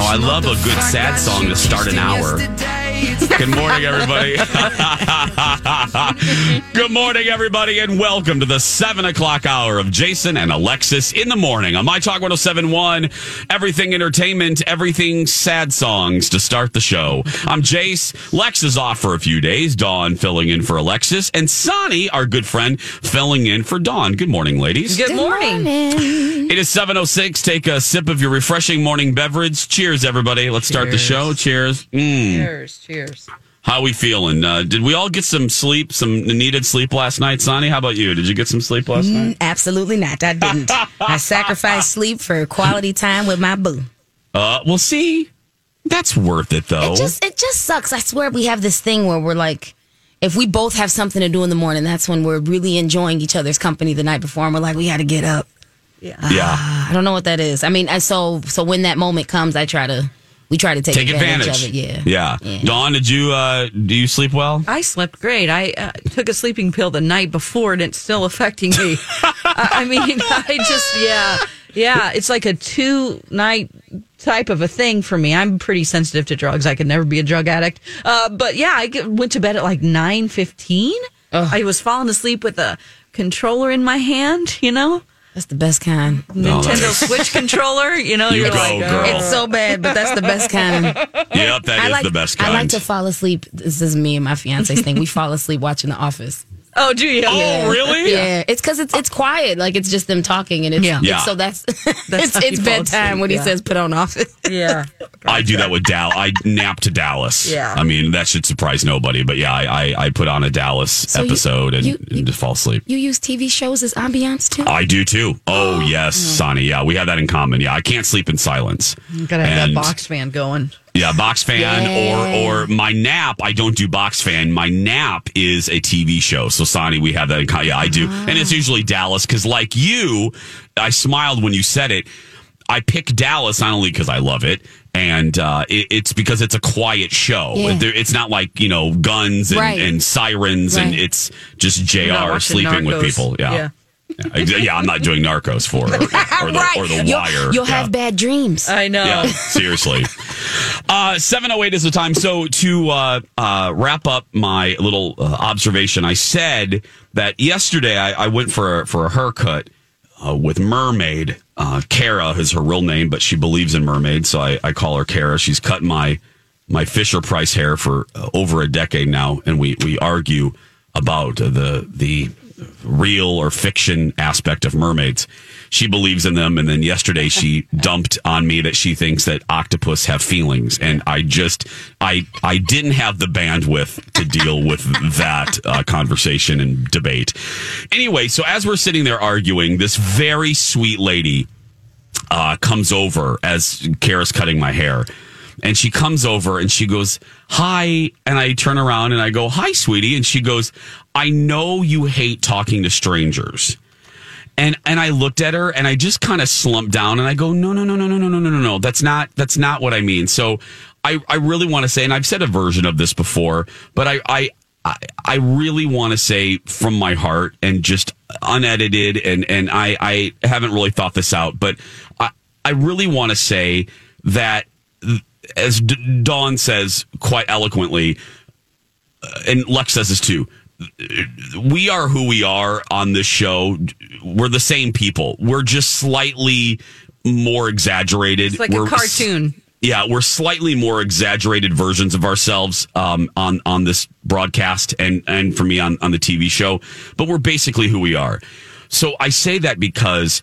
Oh, I love a good sad song to start an hour. Good morning, everybody. Good morning, everybody, and welcome to the 7 o'clock hour of Jason and Alexis in the morning on My Talk 1071. Everything entertainment, everything sad songs to start the show. I'm Jace. Lex is off for a few days. Dawn filling in for Alexis. And Sonny, our good friend, filling in for Dawn. Good morning, ladies. Good, morning. It is 7.06. Take a sip of your refreshing morning beverage. Cheers, everybody. Let's start the show. Cheers. Mm. Cheers, cheers. How we feeling? Uh, did we all get some sleep, some needed sleep last night? Sonny, how about you? Did you get some sleep last night? Absolutely not. I didn't. I sacrificed sleep for quality time with my boo. Uh, well, see, that's worth it though. It just it just sucks. I swear we have this thing where we're like if we both have something to do in the morning, that's when we're really enjoying each other's company the night before and we're like, we gotta get up. yeah. Yeah. I don't know what that is. I mean, I so so when that moment comes, I try to we try to take, Take advantage, advantage. of it. Yeah. yeah. Dawn, did you uh, do you sleep well? I slept great. I uh, took a sleeping pill the night before and it's still affecting me. I, I mean, I just, yeah, yeah, it's like a two night type of a thing for me. I'm pretty sensitive to drugs. I could never be a drug addict. Uh, but yeah, I get- went to bed at like nine fifteen. I was falling asleep with a controller in my hand, you know? That's the best kind. No, Nintendo Switch controller, you know, You you're like, girl. oh. It's so bad, but that's the best kind. Yep, that is I like the best kind. I like to fall asleep. This is me and my fiance's thing. We fall asleep watching The Office. Oh, do you? oh, really? Yeah, it's because it's it's quiet. Like it's just them talking, and it's, Yeah. it's- so that's, it's it's bedtime asleep, when he says put on Office. Yeah. I do that with Dallas. I nap to Dallas. Yeah. I mean, that should surprise nobody. But yeah, I, I, I put on a Dallas you- episode and, you- and just fall asleep. You use TV shows as ambiance too. I do too. Oh, yes, Sonny. Yeah, we have that in common. Yeah, I can't sleep in silence. You gotta have And- that box fan going. Yeah, box fan Yeah. or or my nap. I don't do box fan. My nap is a TV show. So Sonny, we have that. In, yeah, I do, and it's usually Dallas because, like you, I smiled when you said it. I pick Dallas not only because I love it, and uh, it, it's because it's a quiet show. Yeah. It's not like you know guns and, Right. and sirens, and it's just Jr. sleeping with people. Yeah. Yeah. Yeah, yeah, I'm not doing Narcos for or, or the, or the You'll, Wire. you'll Yeah. have bad dreams. I know. Yeah, seriously. Uh, 708 is the time. So to uh, uh, wrap up my little uh, observation, I said that yesterday I, I went for a, for a haircut uh, with Mermaid. Uh, Kara is her real name, but she believes in mermaids, so I, I call her Kara. She's cut my my Fisher Price hair for uh, over a decade now, and we we argue about uh, the the real or fiction aspect of mermaids. She believes in them, and then yesterday she dumped on me that she thinks that octopus have feelings, and I just I I didn't have the bandwidth to deal with that uh, conversation and debate. Anyway, so as we're sitting there arguing, this very sweet lady uh, comes over as Kara's cutting my hair. And she comes over and she goes, Hi. And I turn around and I go, Hi, sweetie. And she goes, I know you hate talking to strangers. And and I looked at her and I just kind of slumped down and I go, No, no, no, no, no, no, no, no, no, no. That's not that's not what I mean. So I, I really want to say, and I've said a version of this before, but I I I, really want to say from my heart and just unedited and and I, I haven't really thought this out, but I, I really want to say that as D- Dawn says quite eloquently, uh, and Lex says this too. We are who we are on this show. We're the same people. We're just slightly more exaggerated. It's like We're a cartoon. yeah, we're slightly more exaggerated versions of ourselves um, on on this broadcast and and for me on on the TV show, but we're basically who we are. So I say that because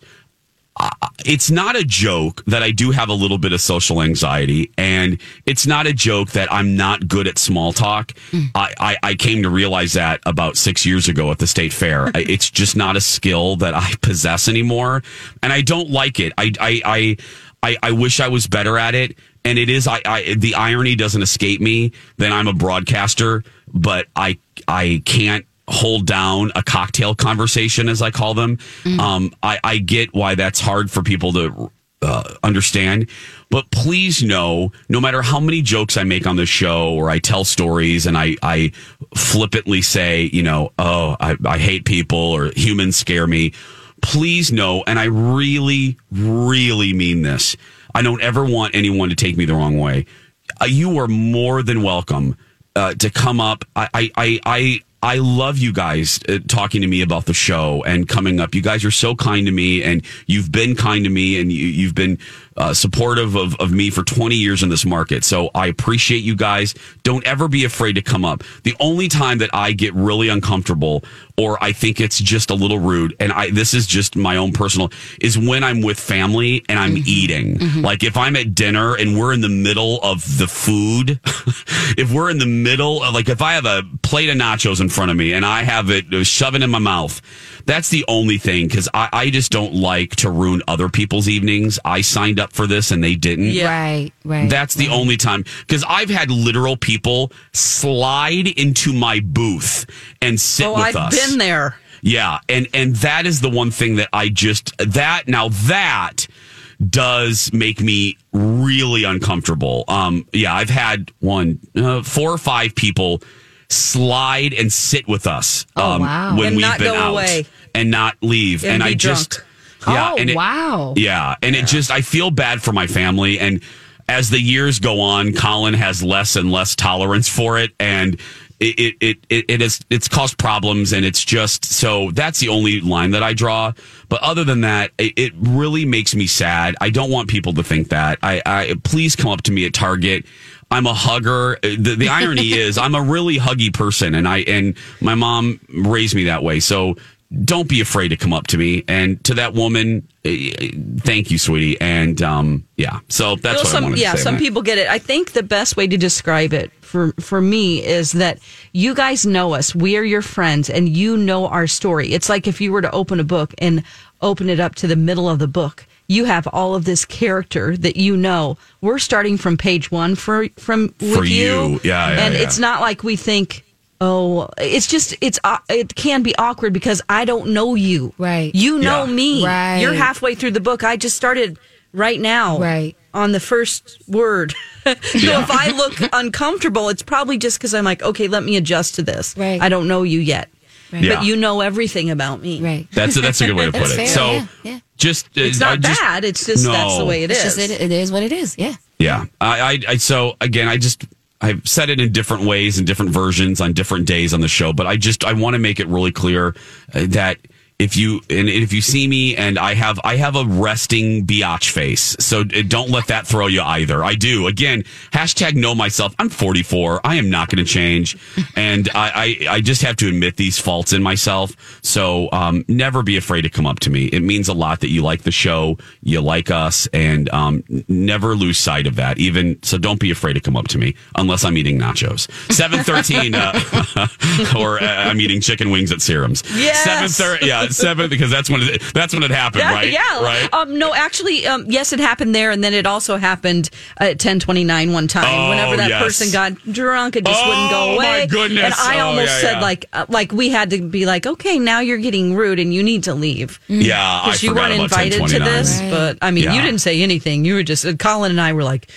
it's not a joke that I do have a little bit of social anxiety, and it's not a joke that I'm not good at small talk. Mm. I, I, I came to realize that about six years ago at the state fair. It's just not a skill that I possess anymore, and I don't like it. I, I, I, I, I wish I was better at it. And it is, I, I, the irony doesn't escape me that I'm a broadcaster, but I, I can't hold down a cocktail conversation, as I call them. Um, I, I get why that's hard for people to uh, understand. But please know, no matter how many jokes I make on the show or I tell stories and I, I flippantly say, you know, oh, I, I hate people or humans scare me, please know, and I really, really mean this. I don't ever want anyone to take me the wrong way. Uh, you are more than welcome uh, to come up. I, I, I, I, love you guys uh, talking to me about the show and coming up. You guys are so kind to me, and you've been kind to me, and you, you've been uh, supportive of, of me for 20 years in this market. So I appreciate you guys. Don't ever be afraid to come up. The only time that I get really uncomfortable or I think it's just a little rude, and I this is just my own personal, is when I'm with family and I'm eating. Like if I'm at dinner and we're in the middle of the food, if we're in the middle of like if I have a plate of nachos in front of me and I have it uh, shoving in my mouth, that's the only thing because I, I just don't like to ruin other people's evenings. I signed up for this and they didn't. Yeah. Right, right. That's the only time because I've had literal people slide into my booth and sit Oh, with I've us. been there. Yeah, and and that is the one thing that I just that now that does make me really uncomfortable. Um, yeah, I've had one, uh, four or five people slide and sit with us. Oh, um, wow. when And we've not been go out away. and not leave, And and, I be just drunk. Yeah, oh, and it, wow. yeah, and it just I feel bad for my family and as the years go on, Colin has less and less tolerance for it and it it it, it, it is it's caused problems and it's just so that's the only line that I draw. But other than that, it, it really makes me sad. I don't want people to think that. I, I please come up to me at Target. I'm a hugger. The, the irony is I'm a really huggy person and I and my mom raised me that way. So don't be afraid to come up to me. And to that woman, eh, thank you, sweetie. And um, yeah, so that's Well, what I some, yeah, to say. some people get it. I think the best way to describe it for for me is that you guys know us. We are your friends, and you know our story. It's like if you were to open a book and open it up to the middle of the book. You have all of this character that you know. We're starting from page one for from For with you. Yeah, yeah, and yeah. it's not like we think. Oh, it's just it's au- it can be awkward because I don't know you. Right. You know Yeah. me. Right. You're halfway through the book. I just started right now Right. on the first word. so Yeah. if I look uncomfortable, it's probably just because I'm like, okay, let me adjust to this. Right. I don't know you yet, Yeah. but you know everything about me. Right. That's a, that's a good way to put it. fair, so yeah, yeah. just uh, It's not just- bad. It's just that's the way it it is. Just, it, it is what it is. Yeah. Yeah. I, I, I, so again, I just, I've said it in different ways and different versions on different days on the show, but I just, I want to make it really clear uh, that if you, and if you see me and I have, I have a resting biatch face. So uh, don't let that throw you either. I do. Again, hashtag know myself. I'm 44. I am not going to change. And I, I, I just have to admit these faults in myself. So, um, never be afraid to come up to me. It means a lot that you like the show, you like us, and, um, never lose sight of that. Even, so don't be afraid to come up to me unless I'm eating nachos. 713, uh, or uh, I'm eating chicken wings at Serums. Yes. 730, yeah, seven, because that's when it, that's when it happened, Yeah, right? yeah. Right? Um, no, actually, um, yes, it happened there, and then it also happened at ten twenty nine one time. Oh, whenever that yes. person got drunk, it just wouldn't go away. Oh, my goodness. And I Oh, almost yeah, said yeah. like, uh, like we had to be like, okay, now you're getting rude, and you need to leave. yeah, Because you weren't invited to this, Right. but I mean, Yeah. you didn't say anything. You were just uh, Colin and I were like,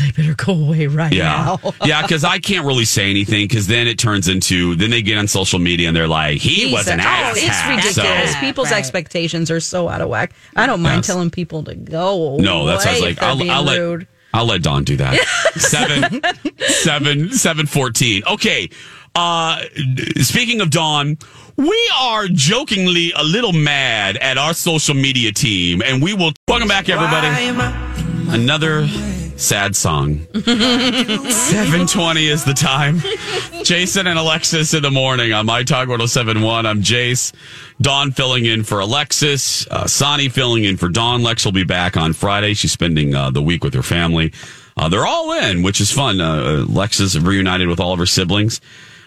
they better go away right Yeah. now. yeah, because I can't really say anything because then it turns into, then they get on social media and they're like, he He was said- an oh, ass. it's ridiculous. So, People's Right. expectations are so out of whack. I don't mind Yes. telling people to go. no, that sounds away like, if they're I'll, being I'll let. I'll let Dawn do that. seven, seven, seven, fourteen. Okay. Uh, speaking of Dawn, we are jokingly a little mad at our social media team, and we will welcome back everybody. Another sad song. 720 is the time. Jason and Alexis in the morning on My Talk 1071. I'm Jace. Dawn filling in for Alexis. Uh, Sonny filling in for Dawn. Lex will be back on Friday. She's spending uh, the week with her family. Uh, they're all in, which is fun. Uh, Lex is reunited with all of her siblings,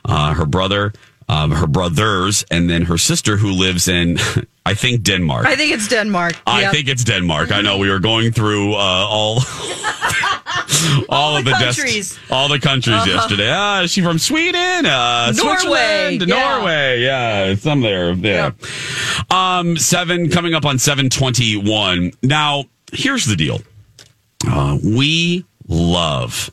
uh, her brother, um, her brothers, and then her sister who lives in, I think, Denmark. I think it's Denmark. I Yep. think it's Denmark. I know we were going through uh, all all, of the the, des- countries. all the countries yesterday. Ah, is she from Sweden? Uh, Norway, yeah. Norway. Yeah, some there. Yeah. Um, seven coming up on seven twenty one. Now, here's the deal. Uh, we love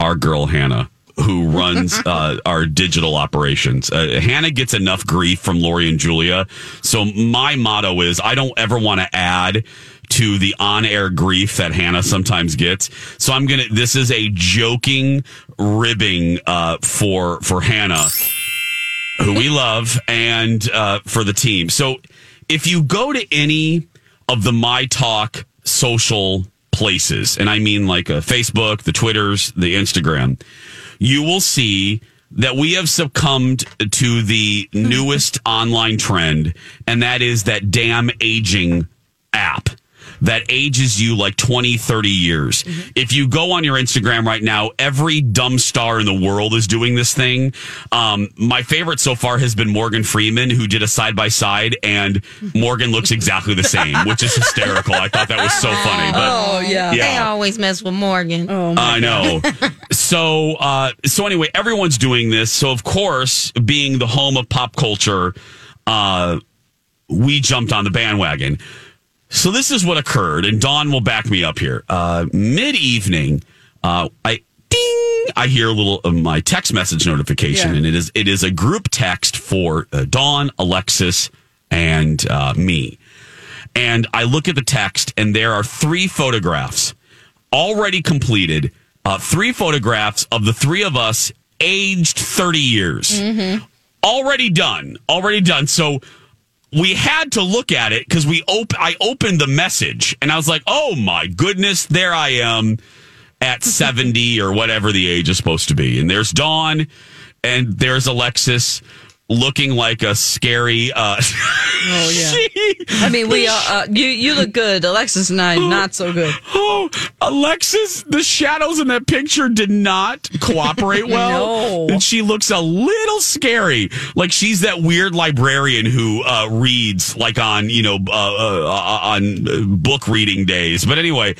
our girl Hannah. Who runs uh, our digital operations? Uh, Hannah gets enough grief from Lori and Julia. So my motto is I don't ever want to add to the on-air grief that Hannah sometimes gets. So I'm gonna. This is a joking ribbing uh, for for Hannah who we love, and uh, for the team. So if you go to any of the My Talk social places, and I mean like uh, Facebook, the Twitters, the Instagram, you will see that we have succumbed to the newest online trend, and that is that damn aging app that ages you like 20, 30 years. If you go on your Instagram right now, every dumb star in the world is doing this thing. Um, my favorite so far has been Morgan Freeman, who did a side by side, and Morgan looks exactly the same, which is hysterical. I thought that was so funny. But Oh yeah. They always mess with Morgan. Oh my I know. so, uh, so anyway, everyone's doing this. So, of course, being the home of pop culture, uh, we jumped on the bandwagon. So, this is what occurred, and Dawn will back me up here. Uh, Mid evening, uh, I ding, I hear a little of my text message notification, Yeah. and it is it is a group text for uh, Dawn, Alexis, and uh, me. And I look at the text, and there are three photographs already completed. Uh, three photographs of the three of us aged 30 years. Already done. Already done. So we had to look at it because we op- I opened the message and I was like, oh my goodness, there I am at 70 or whatever the age is supposed to be. And there's Dawn and there's Alexis looking like a scary uh Oh yeah. I mean, we uh, uh, you you look good. Alexis and I not so good. Oh, Alexis, the shadows in that picture did not cooperate well. No. And she looks a little scary. Like she's that weird librarian who uh, reads like on, you know, uh, uh, on uh, book reading days. But anyway,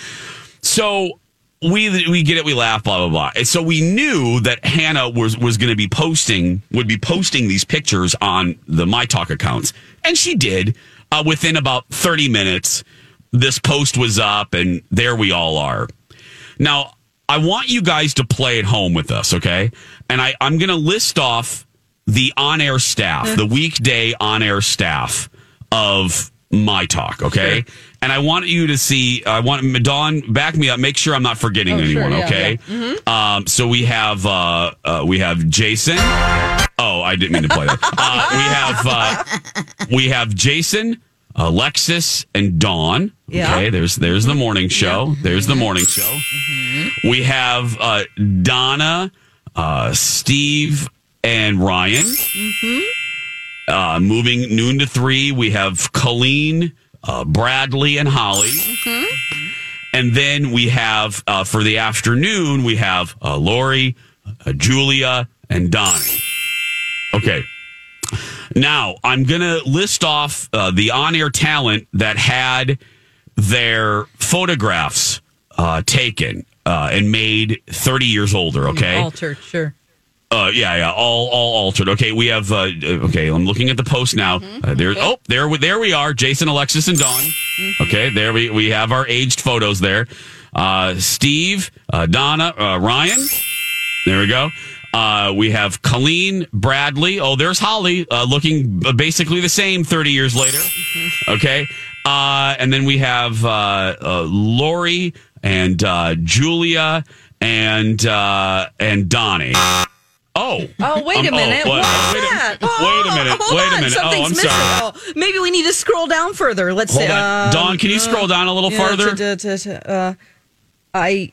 so we we get it, we laugh, blah blah blah. And so we knew that Hannah was was going to be posting would be posting these pictures on the My Talk accounts, and she did. Uh, within about thirty minutes, this post was up, and there we all are. Now, I want you guys to play at home with us, okay? And I, I'm going to list off the on air staff, the weekday on air staff of My Talk, okay? And I want you to see, I want Dawn, back me up, make sure I'm not forgetting Oh, sure, anyone, yeah, okay? Um, so we have, uh, uh, we have Jason. Oh, I didn't mean to play that. Uh, we have, uh, we have Jason, Alexis, and Dawn. Yeah. Okay, there's there's the morning show. There's the morning show. We have uh, Donna, uh, Steve, and Ryan. Uh, moving noon to three, we have Colleen, uh, Bradley, and Holly. And then we have uh, for the afternoon, we have uh, Lori, uh, Julia, and Donnie. Okay. Now, I'm going to list off uh, the on air talent that had their photographs uh, taken uh, and made 30 years older, okay? Altered, sure. Uh, yeah, yeah, all all altered. Okay, we have. Uh, okay, I'm looking at the post now. Uh, there. Oh, there, we- there we are. Jason, Alexis, and Dawn. Okay, there we we have our aged photos there. Uh, Steve, uh, Donna, uh, Ryan. There we go. Uh, we have Colleen, Bradley. Oh, there's Holly, uh, looking basically the same 30 years later. Okay. Uh, and then we have uh, uh, Lori and uh, Julia and uh, and Donnie. Oh. Oh, wait a Um, oh, minute. what- What's wait a- that? wait a minute, hold wait a on. minute. Oh, Something's I'm missing. sorry. Oh, maybe we need to scroll down further. Let's Hold see. um, Dawn, can you scroll down a little yeah, farther? uh, I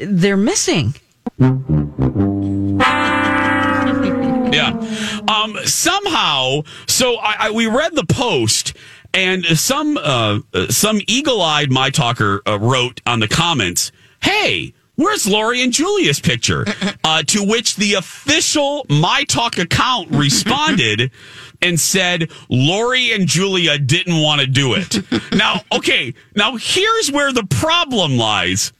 They're missing. Yeah. Um, somehow, so I, I, we read the post, and some uh, some eagle eyed my talker uh, wrote on the comments, "Hey." Where's Lori and Julia's picture? Uh, to which the official My Talk account responded and said, Lori and Julia didn't want to do it. now, okay, now here's where the problem lies.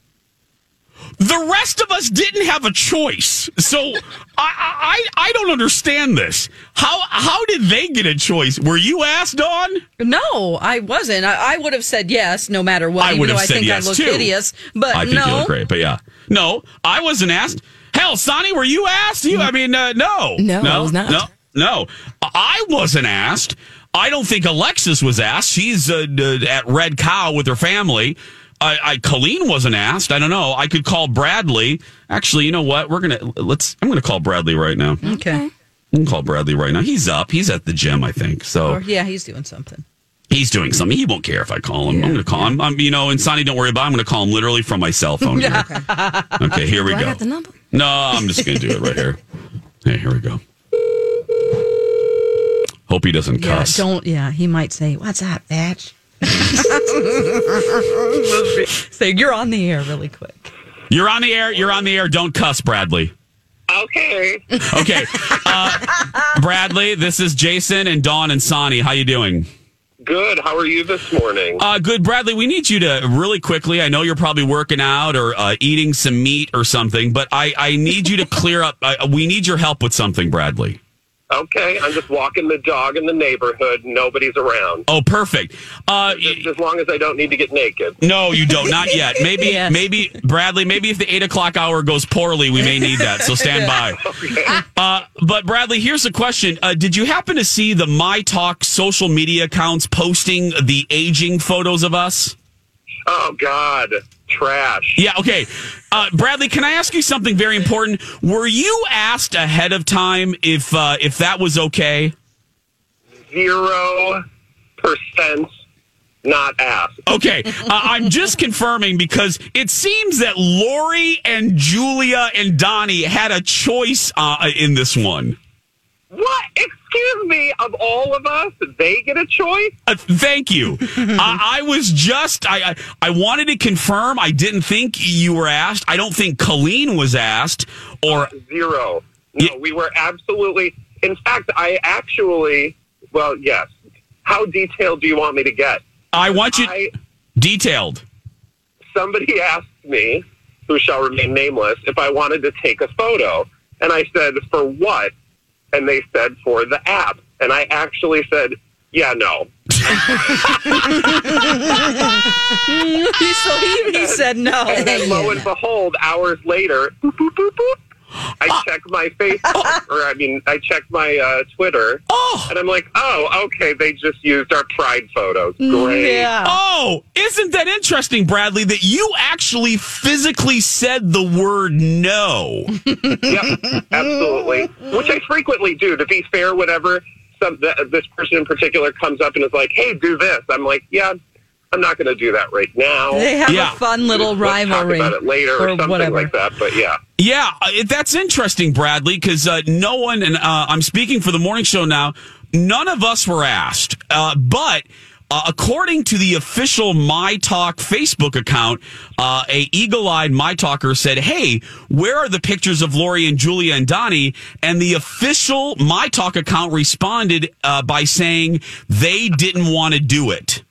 The rest of us didn't have a choice. So I, I I don't understand this. How how did they get a choice? Were you asked, Dawn? No, I wasn't. I, I would have said yes, no matter what. I even would have I said think yes I look too. hideous, but I think no. you look great, but yeah, no, I wasn't asked. Hell, Sonny, were you asked? You, I mean, uh, no, No, I was not. No, no, I wasn't asked. I don't think Alexis was asked. She's uh, at Red Cow with her family. I, I Colleen wasn't asked. I don't know. I could call Bradley. Actually, you know what? We're gonna let's. I'm gonna call Bradley right now. Okay. I can call Bradley right now. He's up. He's at the gym, I think. So Or, yeah, he's doing something. he's doing something. He won't care if I call him. I'm going to call him. I'm, you know, and Sonny, don't worry about. it. I'm going to call him literally from my cell phone. Here. okay, here we Do I go. got the number? No, I'm just going to do it right here. Hey, here we go. Hope he doesn't Yeah, cuss. don't. Yeah, he might say, "What's up, bitch?" say you're on the air really quick. You're on the air. You're on the air. Don't cuss, Bradley. Okay. Okay, uh, Bradley. This is Jason and Dawn and Sonny. How you doing? Good. How are you this morning? Uh, good, Bradley. We need you to really quickly. I know you're probably working out or uh, eating some meat or something, but I, I need you to clear up. Uh, we need your help with something, Bradley. Okay. I'm just walking the dog in the neighborhood. Nobody's around. Oh, perfect. Uh, Just as long as I don't need to get naked. no, you don't. Not yet. Maybe, Yes. maybe, Bradley. Maybe if the eight o'clock hour goes poorly, we may need that. So stand by. Uh, but Bradley, here's the question: uh, Did you happen to see the My Talk social media accounts posting the aging photos of us? Oh God, trash. Yeah, okay. Uh, Bradley, can I ask you something very important? Were you asked ahead of time if uh, if that was okay? Zero percent not asked. Okay, uh, I'm just confirming because it seems that Lori and Julia and Donnie had a choice uh, in this one. What? Excuse me. Of all of us, they get a choice. Uh, thank you. I, I was just I, I I wanted to confirm. I didn't think you were asked. I don't think Colleen was asked. Or Zero. No, Yeah. we were absolutely. In fact, I actually. Well, yes. How detailed do you want me to get? I want you I detailed. somebody asked me, who shall remain nameless, if I wanted to take a photo. And I said, for what? And they said, for the app. And I actually said, yeah, no. so he, he said no. And then lo and behold, hours later, boop, boop, boop, boop, I check my Facebook, or I mean, I check my uh, Twitter, Oh. and I'm like, oh, okay, they just used our pride photos. Great. Yeah. Oh, isn't that interesting, Bradley, that you actually physically said the word no? Yep, absolutely. Which I frequently do. To be fair, whenever some th- this person in particular comes up and is like, "Hey, do this," I'm like, "Yeah, I'm not going to do that right now. They have Yeah. a fun little Let's rivalry Talk about it later or, or something whatever. like that." But yeah, Yeah, uh, it- that's interesting, Bradley, because uh, no one, and uh, I'm speaking for the morning show now, none of us were asked. Uh, but uh, according to the official My Talk Facebook account, uh, a eagle-eyed My Talker said, "Hey, where are the pictures of Lori and Julia and Donnie?" And the official My Talk account responded uh, by saying they didn't want to do it.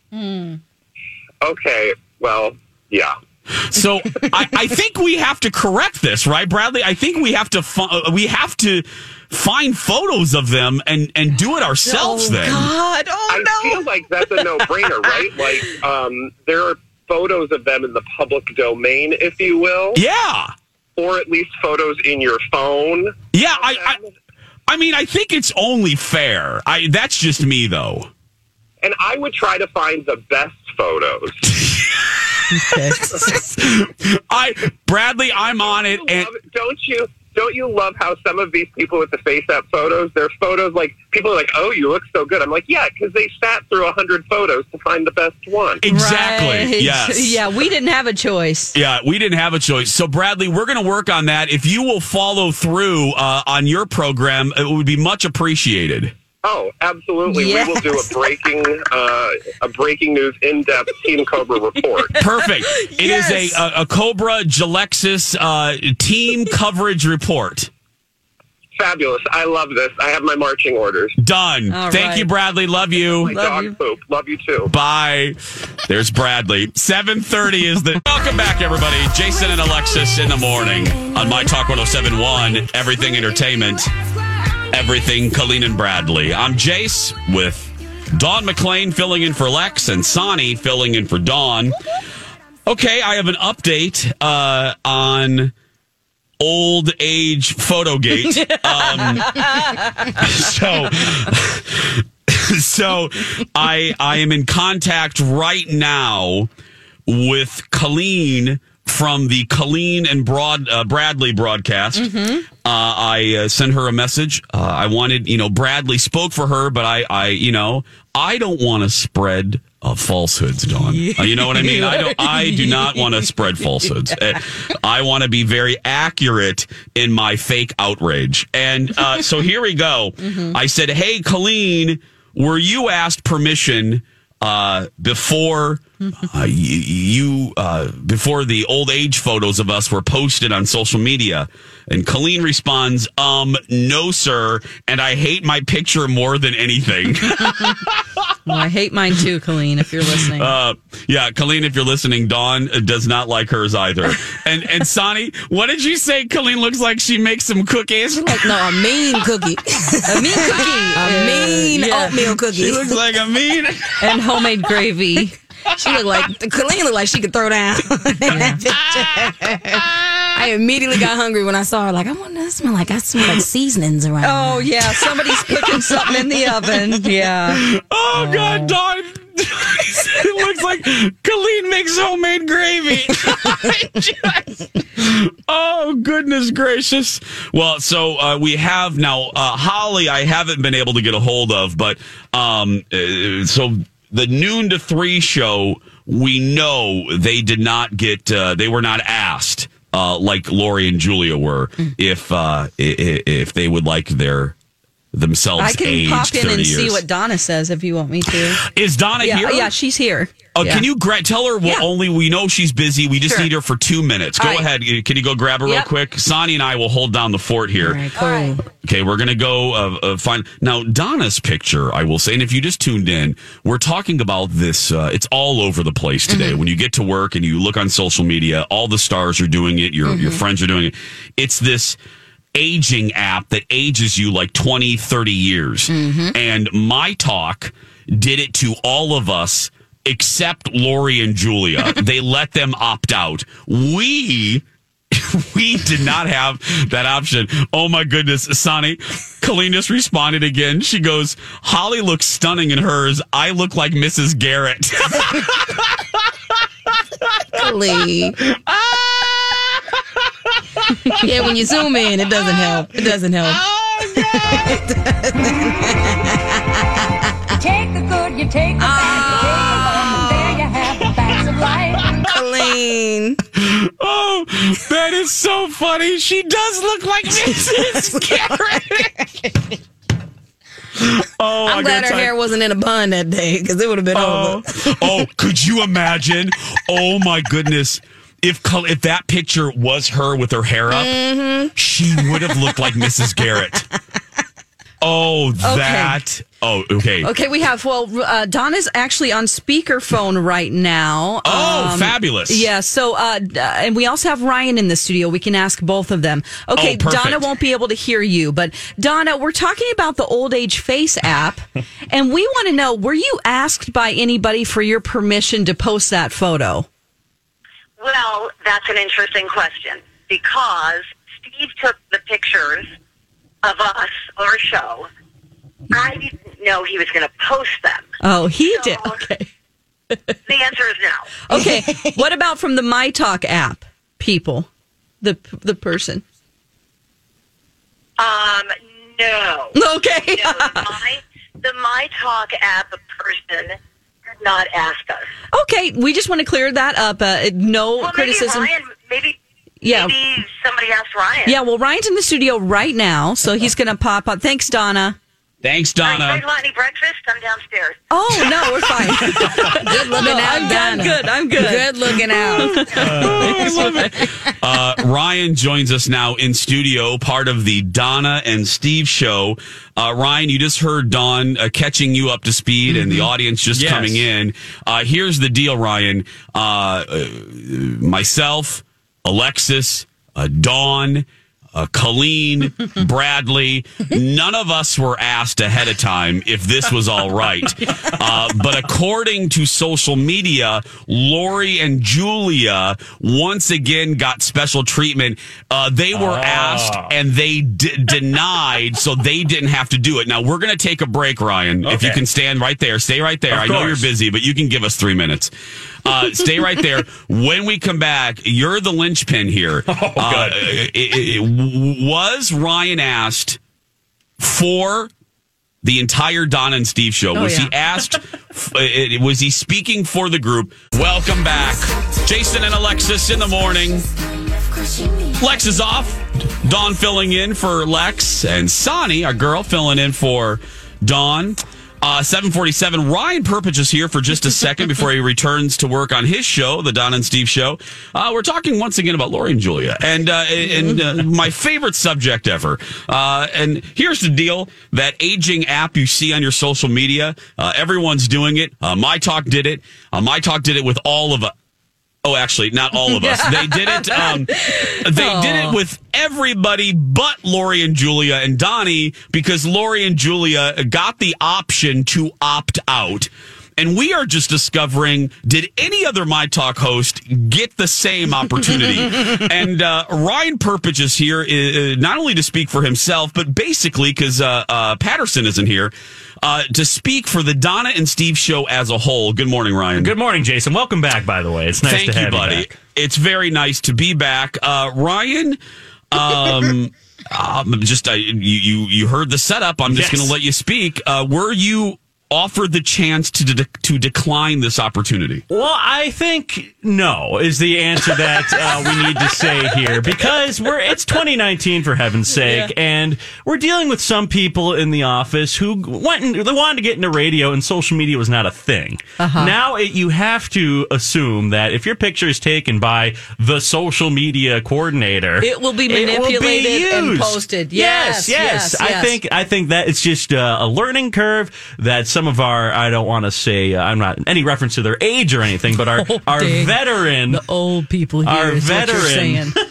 Okay, well, yeah. So I, I think we have to correct this, right, Bradley? I think we have to fi- uh, we have to find photos of them and and do it ourselves. oh then God! Oh I no! feel like that's a no-brainer, right? Like, um, there are photos of them in the public domain, if you will, Yeah. or at least photos in your phone. Yeah, I, I I mean, I think it's only fair. I that's just me though. And I would try to find the best photos. I Bradley, I'm on it and Love- don't you? Don't you love how some of these people with the face app photos, their photos like people are like, "Oh, you look so good." I'm like, "Yeah," because they sat through a hundred photos to find the best one. exactly. Right. Yes. Yeah, we didn't have a choice. Yeah, we didn't have a choice. So, Bradley, we're going to work on that. If you will follow through uh, on your program, it would be much appreciated. Oh, absolutely. We will do a breaking, uh, a breaking news in-depth Team Cobra report. Perfect. It is Yes. a, a, a Cobra Gelexis uh, team coverage report. Fabulous. I love this. I have my marching orders. Done. All Thank right. you, Bradley. Love you. My Love dog you. poop. Love you too. Bye. There's Bradley. 7:30 is the Welcome back everybody. Jason and Alexis in the morning on My Talk 1071 Everything Entertainment. Everything Colleen and Bradley. I'm Jace with Dawn McClain filling in for Lex and Sonny filling in for Dawn. Okay, I have an update uh, on old age photogate. Um, so so I I am in contact right now with Colleen from the Colleen and Broad uh, Bradley broadcast. Uh, I uh, sent her a message. Uh, I wanted, you know, Bradley spoke for her, but I, I, you know, I don't want to spread uh, falsehoods, Dawn. Uh, you know what I mean? I don't. I do not want to spread falsehoods. Uh, I want to be very accurate in my fake outrage. And uh, so here we go. I said, "Hey, Colleen, were you asked permission?" uh, before uh, y- you uh, before the old age photos of us were posted on social media. And Colleen responds, "Um, no, sir, and I hate my picture more than anything." Well, I hate mine too, Colleen, if you're listening. uh, yeah, Colleen, if you're listening, Dawn uh, does not like hers either. And and Sonny, what did you say? Colleen looks like she makes some cookies. Like, no, a mean cookie. a mean cookie. a mean Yeah. oatmeal cookie. She looks like a mean. And homemade gravy. She looked like Colleen looked like she could throw down. in. I immediately got hungry when I saw her. Like, I want to smell like I smell like seasonings around. Oh, yeah. Somebody's cooking something in the oven. Yeah. Oh God, Dawn. it looks like Colleen makes homemade gravy. Just- oh goodness gracious! Well, so uh, we have now uh, Holly. I haven't been able to get a hold of, but um, uh, so the noon to three show. We know they did not get. Uh, they were not asked. Uh, like Lori and Julia were, if uh, if they would like their themselves I can aged pop in and years. see what Donna says if you want me to. Is Donna Yeah, here? yeah, she's here. Oh, Yeah. can you gra- tell her? Well, Yeah. only we know she's busy. We just Sure. need her for two minutes. Go All right. ahead. Can you go grab her real quick? Sonny and I will hold down the fort here. All right, cool. Okay, we're gonna go uh, uh, find now Donna's picture. I will say, and if you just tuned in, we're talking about this. Uh, it's all over the place today. Mm-hmm. When you get to work and you look on social media, all the stars are doing it. Your Mm-hmm. your friends are doing it. It's this aging app that ages you like 20, 30 years. Mm-hmm. And my talk did it to all of us except Lori and Julia. they let them opt out. We we did not have that option. Oh my goodness, Sonny. Colleen just responded again. She goes, Holly looks stunning in hers. I look like Mrs. Garrett. Colleen. yeah, when you zoom in, it doesn't help. It doesn't help. Take the good, you take the bad, you take the bad, and there you have the facts of life. Ah. Colleen. oh, that is so funny. She does look like Mrs. Garrett. Oh, I I'm glad her tell- hair wasn't in a bun that day because it would have been Oh, over. oh, could you imagine? Oh my goodness. If if that picture was her with her hair up, Mm-hmm. she would have looked like Mrs. Garrett. Oh, that. Oh, okay. Okay, we have, well, uh, Donna's actually on speakerphone right now. Oh, fabulous. Yeah, so, uh, uh, and we also have Ryan in the studio. We can ask both of them. Okay, Oh. Donna won't be able to hear you, but Donna, we're talking about the Old Age Face app, and we want to know were you asked by anybody for your permission to post that photo? Well, that's an interesting question because Steve took the pictures of us, our show. I didn't know he was going to post them. Oh, he So- did. Okay. The answer is no. Okay. what about from the My Talk app? People, the the person. Um, no. Okay. No, the My, the My Talk app person not ask us. Okay. We just want to clear that up. Uh, no Well, criticism. maybe Ryan, maybe, Yeah. maybe somebody asked Ryan. Yeah. Well, Ryan's in the studio right now, so he's going to pop up. Thanks, Donna. Thanks, All right, you Donna. guys want any breakfast? I'm downstairs. Oh no, we're fine. Good looking no, out, I'm, I'm good. I'm good. Good looking out. Uh, Ryan joins us now in studio, part of the Donna and Steve show. Uh, Ryan, you just heard Dawn uh, catching you up to speed and the audience just Yes. coming in. Uh, here's the deal, Ryan. Uh, uh, myself, Alexis, uh, Dawn, uh, Colleen, Bradley, none of us were asked ahead of time if this was all right. Uh, but according to social media, Lori and Julia once again got special treatment. Uh, they were asked and they d- denied, so they didn't have to do it. Now, we're going to take a break, Ryan. If you can stand right there, stay right there. I know you're busy, but you can give us three minutes. Uh, stay right there. When we come back, you're the linchpin here. Oh, Uh, it- it- it- was Ryan asked for the entire Donna and Steve show? Oh, was he asked? was he speaking for the group? Welcome back, Jason and Alexis in the morning. Lex is off. Dawn filling in for Lex, and Sonny, our girl, filling in for Dawn. Uh, 747. Ryan Perpich is here for just a second before he returns to work on his show, the Donna and Steve show. Uh, we're talking once again about Lori and Julia and, uh, and uh, my favorite subject ever. Uh, and here's the deal that aging app you see on your social media, uh, everyone's doing it. Uh, My Talk did it. Uh, My Talk did it with all of us. Oh, actually, not all of us. They did it. Um, they did it with everybody but Lori and Julia and Donnie because Lori and Julia got the option to opt out. And we are just discovering did any other My Talk host get the same opportunity? and uh, Ryan Perpich is here uh, not only to speak for himself, but basically because uh, uh, Patterson isn't here uh, to speak for the Donna and Steve show as a whole. Good morning, Ryan. Good morning, Jason. Welcome back, by the way. It's nice Thank to you, have buddy. you. It's very nice to be back. Uh, Ryan, um, um, just uh, you, you you heard the setup. I'm just Yes. going to let you speak. Uh, were you offered the chance to de- to decline this opportunity? Well, I think no is the answer that uh, we need to say here because we're it's 2019 for heaven's sake, and we're dealing with some people in the office who went and they wanted to get into radio, and social media was not a thing. Now it, you have to assume that if your picture is taken by the social media coordinator, It will be it will be manipulated and posted. Yes, Yes, yes. yes, I think I think that it's just uh, a learning curve that some of our I don't want to say uh, I'm not any reference to their age or anything, but our Oh, our dang. veteran The old people here Our is what you're veteran- saying.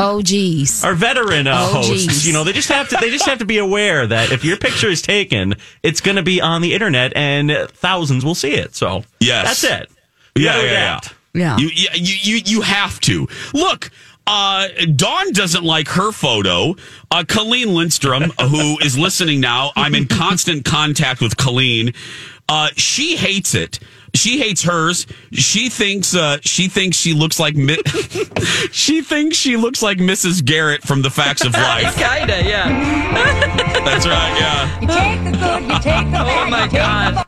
Oh, geez. our veteran uh, Oh, hosts, geez. you know, they just have to they just have to be aware that if your picture is taken, it's going to be on the internet and thousands will see it. So Yes. that's it. You Yeah, gotta yeah, yeah. Yeah. You, you, you, you, you have to. Look, uh, Dawn doesn't like her photo. Uh, Colleen Lindstrom, who is listening now, I'm in constant contact with Colleen. Uh, she hates it. She hates hers. She thinks uh, she thinks she looks like Mi- she thinks she looks like Mrs. Garrett from The Facts of Life. Kinda, yeah. That's right. Yeah. You take the good, you take the bad. Oh my you take the god.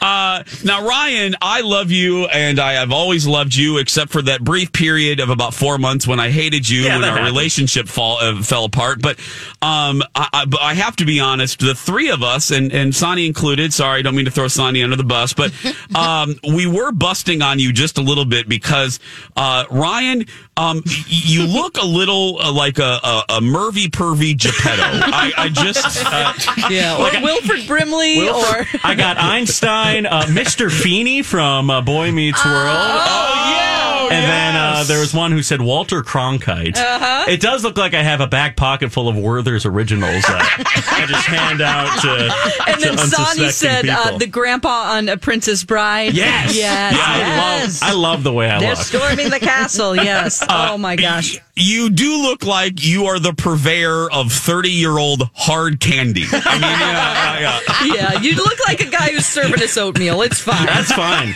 Uh, now, Ryan, I love you, and I have always loved you, except for that brief period of about four months when I hated you, Yeah, when our happens. relationship fall, uh, fell apart. But um, I, I, I have to be honest, the three of us, and, and Sonny included, sorry, I don't mean to throw Sonny under the bus, but um, we were busting on you just a little bit because, uh, Ryan, um, you look a little uh, like a, a, a Mervy Pervy Geppetto. I, I just. Uh, Yeah. Or Wilford Brimley or I got Einstein, uh, Mr. Feeney from uh, Boy Meets World. Oh yeah, And then uh, there was one who said Walter Cronkite. Uh-huh. It does look like I have a back pocket full of Werther's originals that I just hand out to. And to then Sonny said uh, the grandpa on A Princess Bride. Yes. Yes. Yeah, I yes. love. I love the way I They're look. storming the castle. Yes. Uh, oh my gosh. You do look like you are the purveyor of 30 year old hard candy. I mean, yeah, yeah, yeah. Yeah, you look like a guy who's serving us oatmeal. It's fine. That's fine.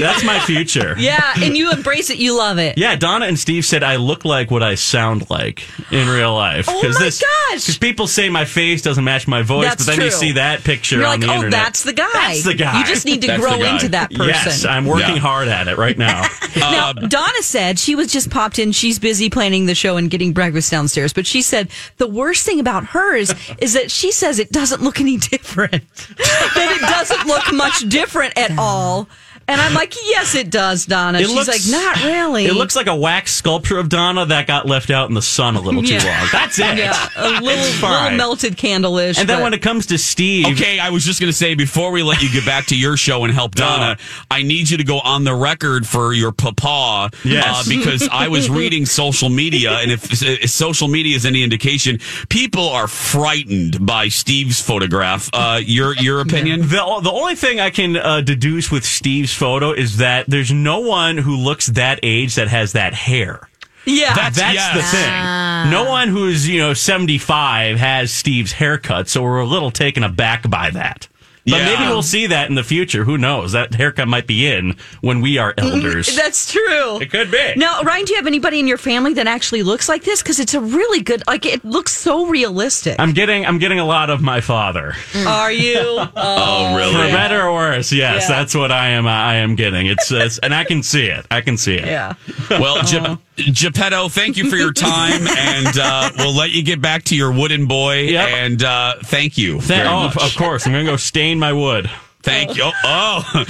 That's my future. Yeah, and you embrace it. You love it. Yeah, Donna and Steve said I look like what I sound like in real life. Oh my this, gosh. Because people say my face doesn't match my voice, That's but then you see that picture You're on like, the oh, internet. that's the guy. That's the guy. You just need to That's grow into that person. Yes, I'm working Yeah. hard at it right now. Now, Uh, Donna said she was just popped in. She's busy planning the show and getting breakfast downstairs. But she said the worst thing about hers is that she says it doesn't look any different. that it doesn't look much different at all. And I'm like, yes, it does, Donna. It She's looks- like, not really. It looks like a wax sculpture of Donna that got left out in the sun a little too Yeah. long. That's it. yeah, a little, little melted candle-ish. And then but- when it comes to Steve, Okay, I was just going to say before we let you get back to your show and help Donna, I need you to go on the record for your papa. Yes. Uh, because I was reading social media, and if, if social media is any indication, people are frightened by Steve's photograph. Uh, your your opinion? The, the only thing I can uh, deduce with Steve's photo is that there's no one who looks that age that has that hair. yeah, That's- That's yes. the thing. No ah. one who's, you know, 75 has Steve's haircut, so we're a little taken aback by that. But Yeah. maybe we'll see that in the future. Who knows? That haircut might be in when we are mm, elders. that's true. it could be. Now, Ryan, do you have anybody in your family that actually looks like this? Because it's a really good, like, it looks so realistic. I'm getting I'm getting a lot of my father. Mm. Are you? Oh, oh, really? For better or worse, yes, Yeah. that's what I am uh, I am getting. It's, it's and I can see it. I can see it. yeah. Well, Ge- Geppetto, thank you for your time, and uh, we'll let you get back to your wooden boy. Yep. And uh, thank you. Thank- oh, of course. I'm going to go stain my wood. Thank you. Oh, oh.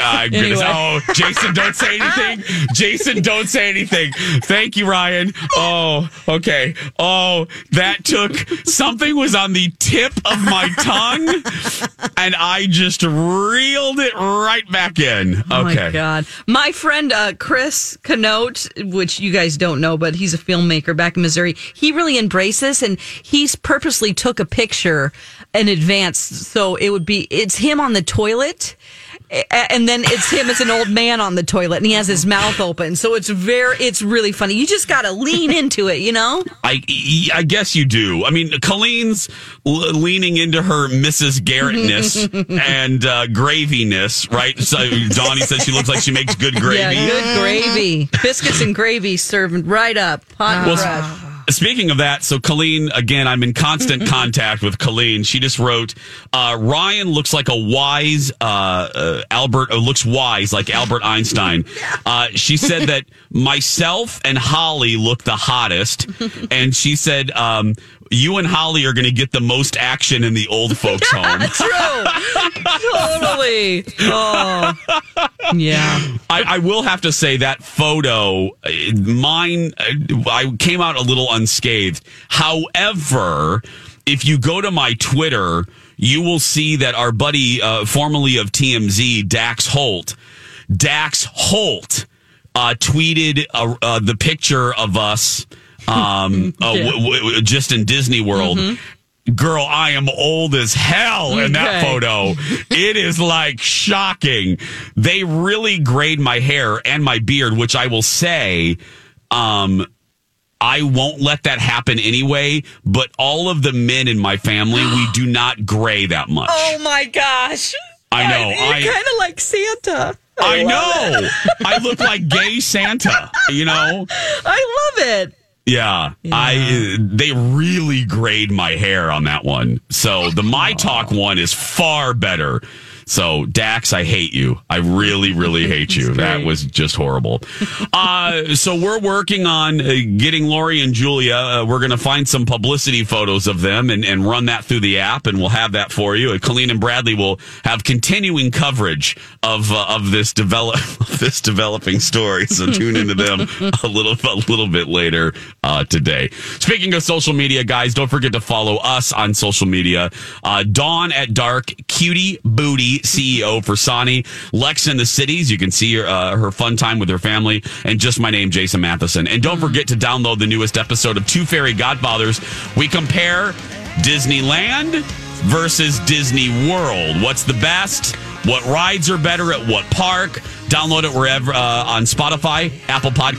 Ah, goodness. Anyway. oh, Jason, don't say anything. Jason, don't say anything. Thank you, Ryan. Oh, okay. Oh, that took something was on the tip of my tongue, and I just reeled it right back in. Oh Okay. my God. My friend uh, Chris Canote, which you guys don't know, but he's a filmmaker back in Missouri, he really embraced this and he's purposely took a picture in advance. So it would be, it's him on the toilet. And then it's him as an old man on the toilet, and he has his mouth open. So it's very, it's really funny. You just got to lean into it, you know. I, I guess you do. I mean, Colleen's l- leaning into her Mrs. Garrettness and uh, graviness, right? So Donnie says she looks like she makes good gravy. Yeah, good gravy, biscuits and gravy served right up, hot and fresh. Speaking of that, so Colleen, again, I'm in constant contact with Colleen. She just wrote, uh, Ryan looks like a wise, uh, uh, Albert, uh, looks wise like Albert Einstein. Uh, she said that myself and Holly look the hottest. And she said, um, you and Holly are going to get the most action in the old folks home. True. totally. Oh. Yeah. I, I will have to say that photo, uh, mine, uh, I came out a little unscathed. However, if you go to my Twitter, you will see that our buddy, uh, formerly of TMZ, Dax Holt, Dax Holt, uh, tweeted uh, uh, the picture of us, um, uh, w- w- just in Disney World. Girl, I am old as hell in that Okay. photo. It is like shocking. They really grade my hair and my beard, which I will say, um, I won't let that happen anyway, but all of the men in my family, we do not gray that much. Oh my gosh. I know. You're I- kind of like Santa. I know. I look like gay Santa, you know? I love it. Yeah, I they really grade my hair on that one. So the My Talk one is far better. So Dax, I hate you. I really, really hate you. That was just horrible. Uh, so we're working on uh, getting Lori and Julia. Uh, we're going to find some publicity photos of them and, and run that through the app, and we'll have that for you. And Colleen and Bradley will have continuing coverage of uh, of this develop of this developing story. So tune into them a little a little bit later uh, today. Speaking of social media, guys, don't forget to follow us on social media. Uh, Dawn at Dark, Cutie Booty CEO for Sani. Lex in the cities. You can see her, uh, her fun time with her family. And just my name, Jason Matheson. And don't forget to download the newest episode of Two Fairy Godfathers. We compare Disneyland versus Disney World. What's the best? What rides are better at what park? Download it wherever uh, on Spotify, Apple Podcasts.